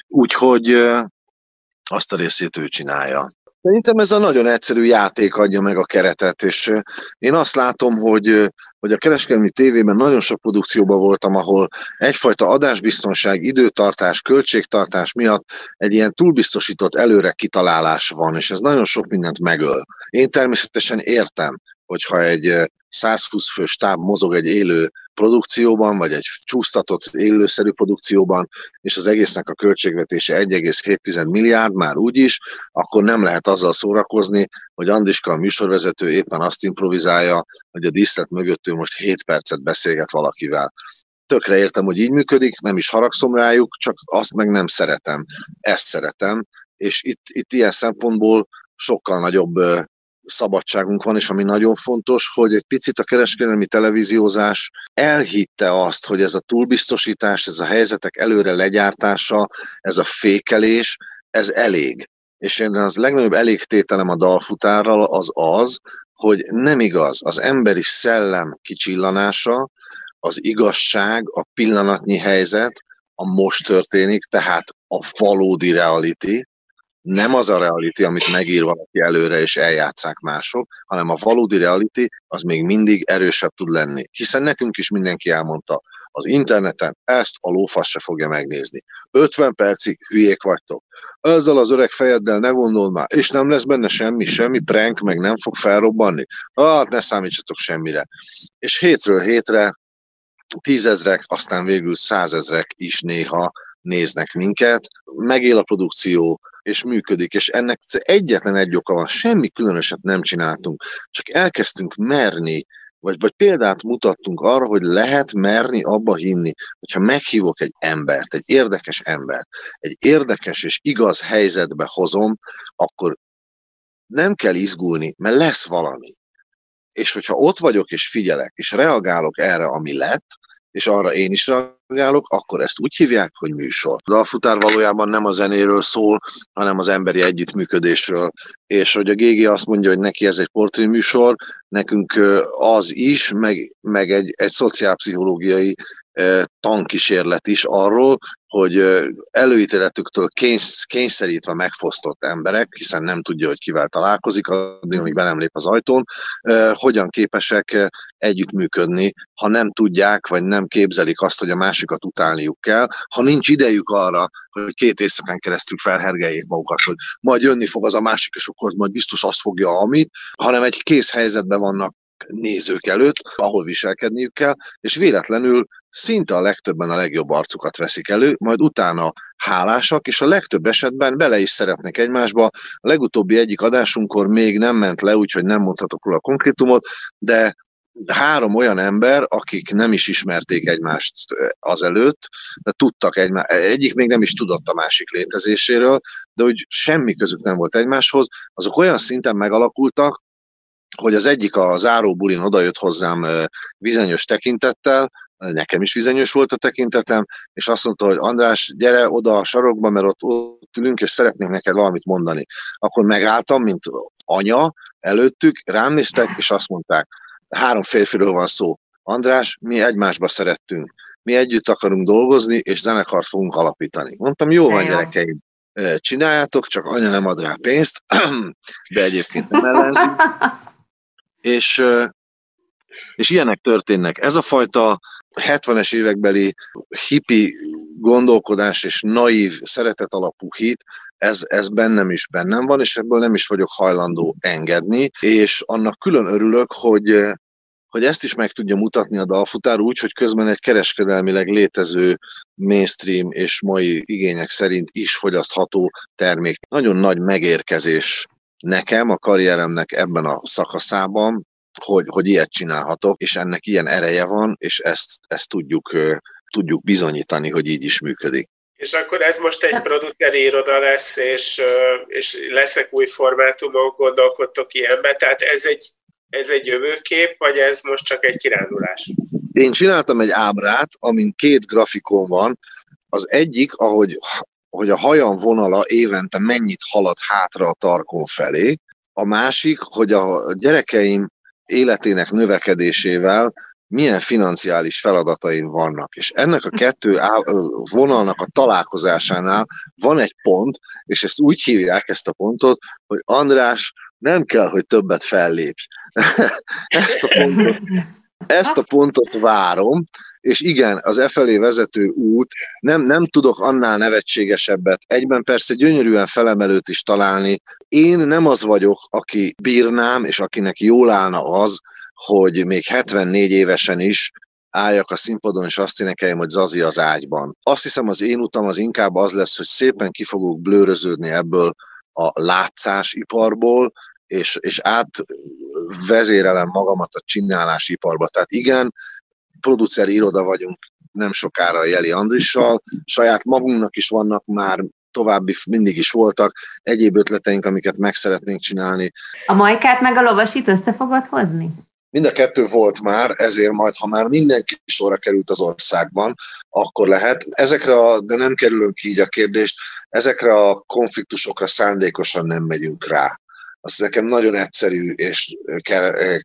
Úgyhogy azt a részét ő csinálja. Szerintem ez a nagyon egyszerű játék adja meg a keretet, és én azt látom, hogy, hogy a kereskedelmi tévében nagyon sok produkcióban voltam, ahol egyfajta adásbiztonság, időtartás, költségtartás miatt egy ilyen túlbiztosított előre kitalálás van, és ez nagyon sok mindent megöl. Én természetesen értem, hogyha egy 120 fő stáb mozog egy élő produkcióban, vagy egy csúsztatott élőszerű produkcióban, és az egésznek a költségvetése 1,7 milliárd már úgyis, akkor nem lehet azzal szórakozni, hogy Andiska a műsorvezető éppen azt improvizálja, hogy a díszlet mögött ő most 7 percet beszélget valakivel. Tökre értem, hogy így működik, nem is haragszom rájuk, csak azt meg nem szeretem. Ezt szeretem, és itt, itt ilyen szempontból sokkal nagyobb szabadságunk van, és ami nagyon fontos, hogy egy picit a kereskedelmi televíziózás elhitte azt, hogy ez a túlbiztosítás, ez a helyzetek előre legyártása, ez a fékelés, ez elég. És én az legnagyobb elégtételem a dalfutárral az az, hogy nem igaz, az emberi szellem kicsillanása, az igazság, a pillanatnyi helyzet, a most történik, tehát a valódi reality, nem az a reality, amit megír valaki előre és eljátszák mások, hanem a valódi reality az még mindig erősebb tud lenni. Hiszen nekünk is mindenki elmondta, az interneten ezt a lófasz se fogja megnézni. 50 percig hülyék vagytok. Ezzel az öreg fejeddel ne gondold már, és nem lesz benne semmi, semmi prank, meg nem fog felrobbanni. Hát ne számítsatok semmire. És hétről hétre tízezrek, aztán végül százezrek is néha néznek minket, megél a produkció, és működik, és ennek egyetlen egy oka van, semmi különöset nem csináltunk, csak elkezdtünk merni, vagy, vagy példát mutattunk arra, hogy lehet merni abba hinni, hogyha meghívok egy embert, egy érdekes embert, egy érdekes és igaz helyzetbe hozom, akkor nem kell izgulni, mert lesz valami. És hogyha ott vagyok és figyelek, és reagálok erre, ami lett, és arra én is reagálok, akkor ezt úgy hívják, hogy műsor. A dalfutár valójában nem a zenéről szól, hanem az emberi együttműködésről. És hogy a GG azt mondja, hogy neki ez egy portréműsor, nekünk az is, meg, meg egy, egy szociálpszichológiai tankísérlet is arról, hogy előítéletüktől kénysz, kényszerítve megfosztott emberek, hiszen nem tudja, hogy kivel találkozik, addig, amíg be az ajtón, hogyan képesek együttműködni, ha nem tudják, vagy nem képzelik azt, hogy a másikat utálniuk kell, ha nincs idejük arra, hogy két éjszakán keresztül felhergeljék magukat, hogy majd jönni fog az a másik, és akkor majd biztos azt fogja, amit, hanem egy kész helyzetben vannak nézők előtt, ahol viselkedniük kell, és véletlenül szinte a legtöbben a legjobb arcukat veszik elő, majd utána hálásak, és a legtöbb esetben bele is szeretnek egymásba. A legutóbbi egyik adásunkkor még nem ment le, úgyhogy nem mondhatok róla a konkrétumot, de három olyan ember, akik nem is ismerték egymást azelőtt, de tudtak egymás, egyik még nem is tudott a másik létezéséről, de úgy semmi közük nem volt egymáshoz, azok olyan szinten megalakultak, hogy az egyik a záró bulin odajött hozzám bizonyos tekintettel, nekem is vizenyős volt a tekintetem, és azt mondta, hogy András, gyere oda a sarokba, mert ott, ott ülünk, és szeretnék neked valamit mondani. Akkor megálltam, mint anya előttük, rám néztek, és azt mondták, három férfiről van szó. András, mi egymásba szerettünk. Mi együtt akarunk dolgozni, és zenekart fogunk alapítani. Mondtam, jó van, gyerekeim, csináljátok, csak anya nem ad rá pénzt, (clears throat) de egyébként nem ellenzi. (laughs) És, és ilyenek történnek. Ez a fajta 70-es évekbeli hippi gondolkodás és naív, szeretet alapú hit, ez, ez bennem is bennem van, és ebből nem is vagyok hajlandó engedni, és annak külön örülök, hogy, hogy ezt is meg tudja mutatni a dalfutár úgy, hogy közben egy kereskedelmileg létező mainstream és mai igények szerint is fogyasztható termék. Nagyon nagy megérkezés nekem, a karrieremnek ebben a szakaszában, hogy, hogy ilyet csinálhatok, és ennek ilyen ereje van, és ezt, ezt tudjuk, tudjuk bizonyítani, hogy így is működik. És akkor ez most egy produceri iroda lesz, és, és lesznek új formátumok, gondolkodtok ilyenbe, tehát ez egy, ez egy jövőkép, vagy ez most csak egy kirándulás? Én csináltam egy ábrát, amin két grafikon van. Az egyik, ahogy hogy a hajam vonala évente mennyit halad hátra a tarkon felé, a másik, hogy a gyerekeim életének növekedésével milyen financiális feladataim vannak. És ennek a kettő vonalnak a találkozásánál van egy pont, és ezt úgy hívják ezt a pontot, hogy András, nem kell, hogy többet fellépj. (laughs) ezt, a pontot, ezt a pontot várom, és igen, az e felé vezető út, nem, nem tudok annál nevetségesebbet, egyben persze gyönyörűen felemelőt is találni. Én nem az vagyok, aki bírnám, és akinek jól állna az, hogy még 74 évesen is álljak a színpadon, és azt énekeljem, hogy Zazi az ágyban. Azt hiszem, az én utam az inkább az lesz, hogy szépen ki fogok blőröződni ebből a látszásiparból, és, és átvezérelem magamat a csinálásiparba. Tehát igen, produceri iroda vagyunk nem sokára Jeli Andrissal, saját magunknak is vannak már további mindig is voltak egyéb ötleteink, amiket meg szeretnénk csinálni. A majkát meg a lovasit össze fogod hozni? Mind a kettő volt már, ezért majd, ha már mindenki sorra került az országban, akkor lehet. Ezekre, a, de nem kerülünk ki így a kérdést, ezekre a konfliktusokra szándékosan nem megyünk rá. Az nekem nagyon egyszerű és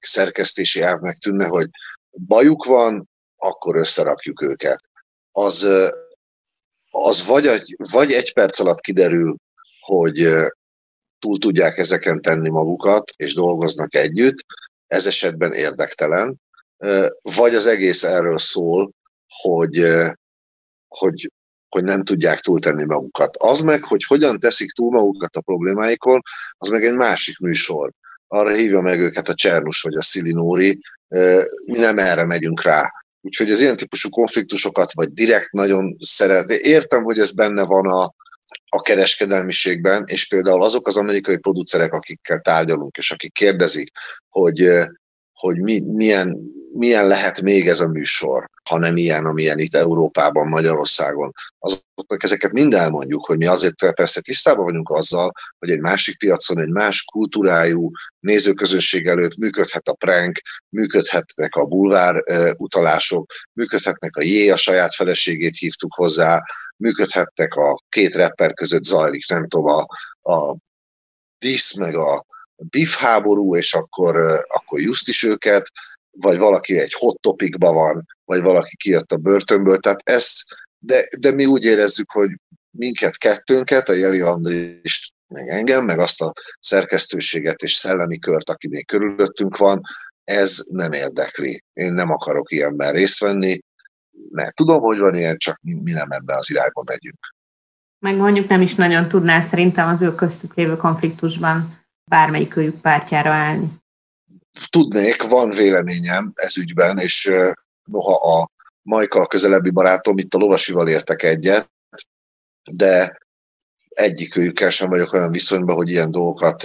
szerkesztési elvnek tűnne, hogy bajuk van, akkor összerakjuk őket. Az, az vagy, egy, vagy egy perc alatt kiderül, hogy túl tudják ezeken tenni magukat, és dolgoznak együtt, ez esetben érdektelen, vagy az egész erről szól, hogy, hogy, hogy nem tudják túltenni magukat. Az meg, hogy hogyan teszik túl magukat a problémáikon, az meg egy másik műsor. Arra hívja meg őket a Csernus vagy a Szilinóri, mi nem erre megyünk rá. Úgyhogy az ilyen típusú konfliktusokat, vagy direkt nagyon szeret. Értem, hogy ez benne van a, a kereskedelmiségben, és például azok az amerikai producerek, akikkel tárgyalunk, és akik kérdezik, hogy, hogy mi, milyen, milyen lehet még ez a műsor, hanem ilyen, amilyen itt Európában, Magyarországon. Azoknak ezeket mind elmondjuk, hogy mi azért persze tisztában vagyunk azzal, hogy egy másik piacon, egy más kultúrájú nézőközönség előtt működhet a prank, működhetnek a bulvár utalások, működhetnek a Jé, a saját feleségét hívtuk hozzá, működhettek a két rapper között zajlik, nem tudom, a, a disz, meg a biff háború, és akkor, akkor just is őket, vagy valaki egy hot topicba van, vagy valaki kijött a börtönből, tehát ezt, de, de mi úgy érezzük, hogy minket kettőnket, a Jeli Andrist, meg engem, meg azt a szerkesztőséget és szellemi kört, aki még körülöttünk van, ez nem érdekli. Én nem akarok ilyenben részt venni, mert tudom, hogy van ilyen, csak mi nem ebben az irányba megyünk. Meg mondjuk nem is nagyon tudná szerintem az ő köztük lévő konfliktusban bármelyik őjük pártjára állni. Tudnék, van véleményem ez ügyben, és noha a Majka a közelebbi barátom, itt a lovasival értek egyet, de egyik őjükkel sem vagyok olyan viszonyban, hogy ilyen dolgokat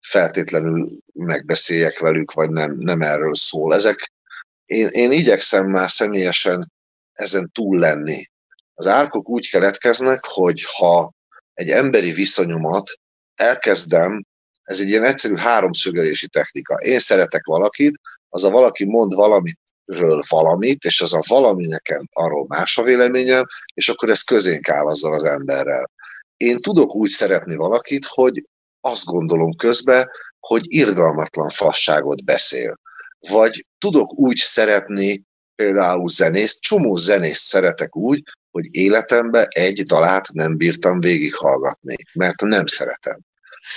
feltétlenül megbeszéljek velük, vagy nem, nem erről szól. Ezek, én, én igyekszem már személyesen ezen túl lenni. Az árkok úgy keletkeznek, hogy ha egy emberi viszonyomat elkezdem, ez egy ilyen egyszerű háromszögelési technika. Én szeretek valakit, az a valaki mond valamiről valamit, és az a valami nekem arról más a véleményem, és akkor ez közénk áll azzal az emberrel. Én tudok úgy szeretni valakit, hogy azt gondolom közben, hogy irgalmatlan fasságot beszél. Vagy tudok úgy szeretni például zenészt, csomó zenészt szeretek úgy, hogy életemben egy dalát nem bírtam végighallgatni, mert nem szeretem.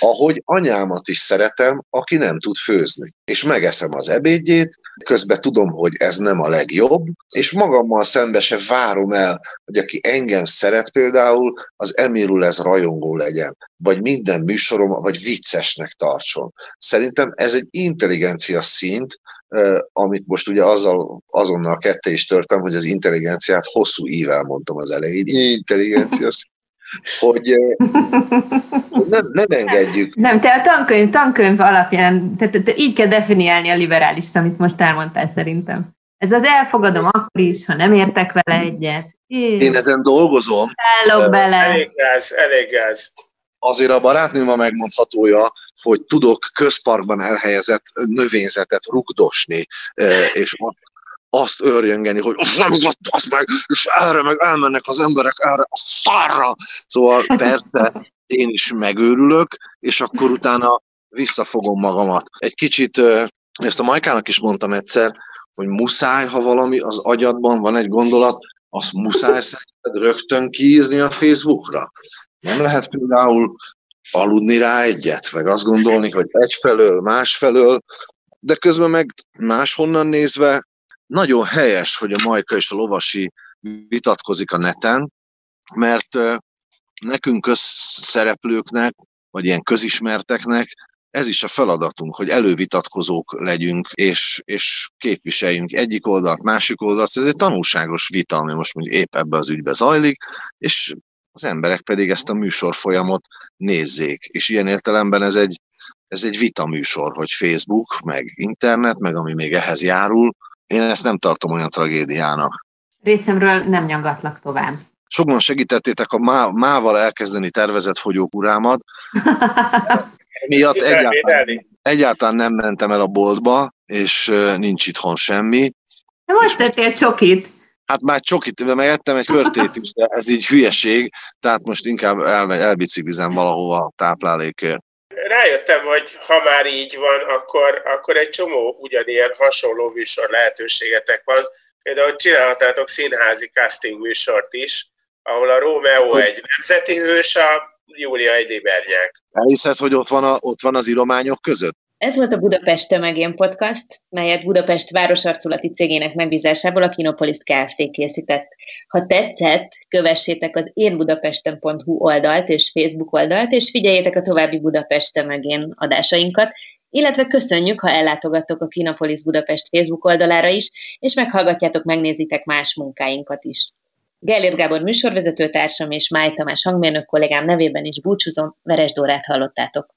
Ahogy anyámat is szeretem, aki nem tud főzni. És megeszem az ebédjét, közben tudom, hogy ez nem a legjobb, és magammal szembe se várom el, hogy aki engem szeret például, az Emirul ez rajongó legyen, vagy minden műsorom, vagy viccesnek tartson. Szerintem ez egy intelligencia szint, amit most ugye azzal, azonnal ketté is törtem, hogy az intelligenciát hosszú ível mondtam az elején. Intelligencia hogy, hogy nem, nem engedjük. Nem, te a tankönyv, tankönyv alapján, tehát te, te így kell definiálni a liberálist, amit most elmondtál szerintem. Ez az elfogadom akkor is, ha nem értek vele egyet. Én, Én ezen dolgozom. Állok bele. Elég gáz, elég gáz. Azért a barátnőm a megmondhatója, hogy tudok közparkban elhelyezett növényzetet rugdosni, és azt hogy azt nem azt meg, és erre meg elmennek az emberek erre a szarra. Szóval persze én is megőrülök, és akkor utána visszafogom magamat. Egy kicsit, ezt a Majkának is mondtam egyszer, hogy muszáj, ha valami az agyadban van egy gondolat, azt muszáj szerinted rögtön kiírni a Facebookra. Nem lehet például aludni rá egyet, meg azt gondolni, hogy egyfelől, másfelől, de közben meg máshonnan nézve nagyon helyes, hogy a Majka és a Lovasi vitatkozik a neten, mert nekünk közszereplőknek, vagy ilyen közismerteknek ez is a feladatunk, hogy elővitatkozók legyünk, és, és képviseljünk egyik oldalt, másik oldalt. Ez egy tanulságos vita, ami most mondjuk épp ebbe az ügybe zajlik, és az emberek pedig ezt a műsor folyamot nézzék. És ilyen értelemben ez egy, ez egy vita műsor, hogy Facebook, meg internet, meg ami még ehhez járul, én ezt nem tartom olyan tragédiának. Részemről nem nyagatlak tovább. Sokan segítettétek a má, mával elkezdeni tervezett fogyókurámat. (laughs) Miatt egyáltalán, egyáltalán nem mentem el a boltba, és nincs itthon semmi. De most tettél csokit. Hát már csokit, mert ettem egy körtét is, de ez így hülyeség, tehát most inkább el, elbiciklizem valahova táplálékért rájöttem, hogy ha már így van, akkor, akkor egy csomó ugyanilyen hasonló műsor lehetőségetek van. Például csinálhatátok színházi casting műsort is, ahol a Rómeó egy nemzeti hős, a Júlia egy libernyák. Elhiszed, hogy ott van, a, ott van az írományok között? Ez volt a Budapest Tömegén podcast, melyet Budapest városarculati cégének megbízásából a Kinopolis Kft. készített. Ha tetszett, kövessétek az énbudapesten.hu oldalt és Facebook oldalt, és figyeljétek a további Budapest Tömegén adásainkat, illetve köszönjük, ha ellátogattok a Kinopolis Budapest Facebook oldalára is, és meghallgatjátok, megnézitek más munkáinkat is. Gellért Gábor műsorvezetőtársam és Máj Tamás hangmérnök kollégám nevében is búcsúzom, Veres Dórát hallottátok.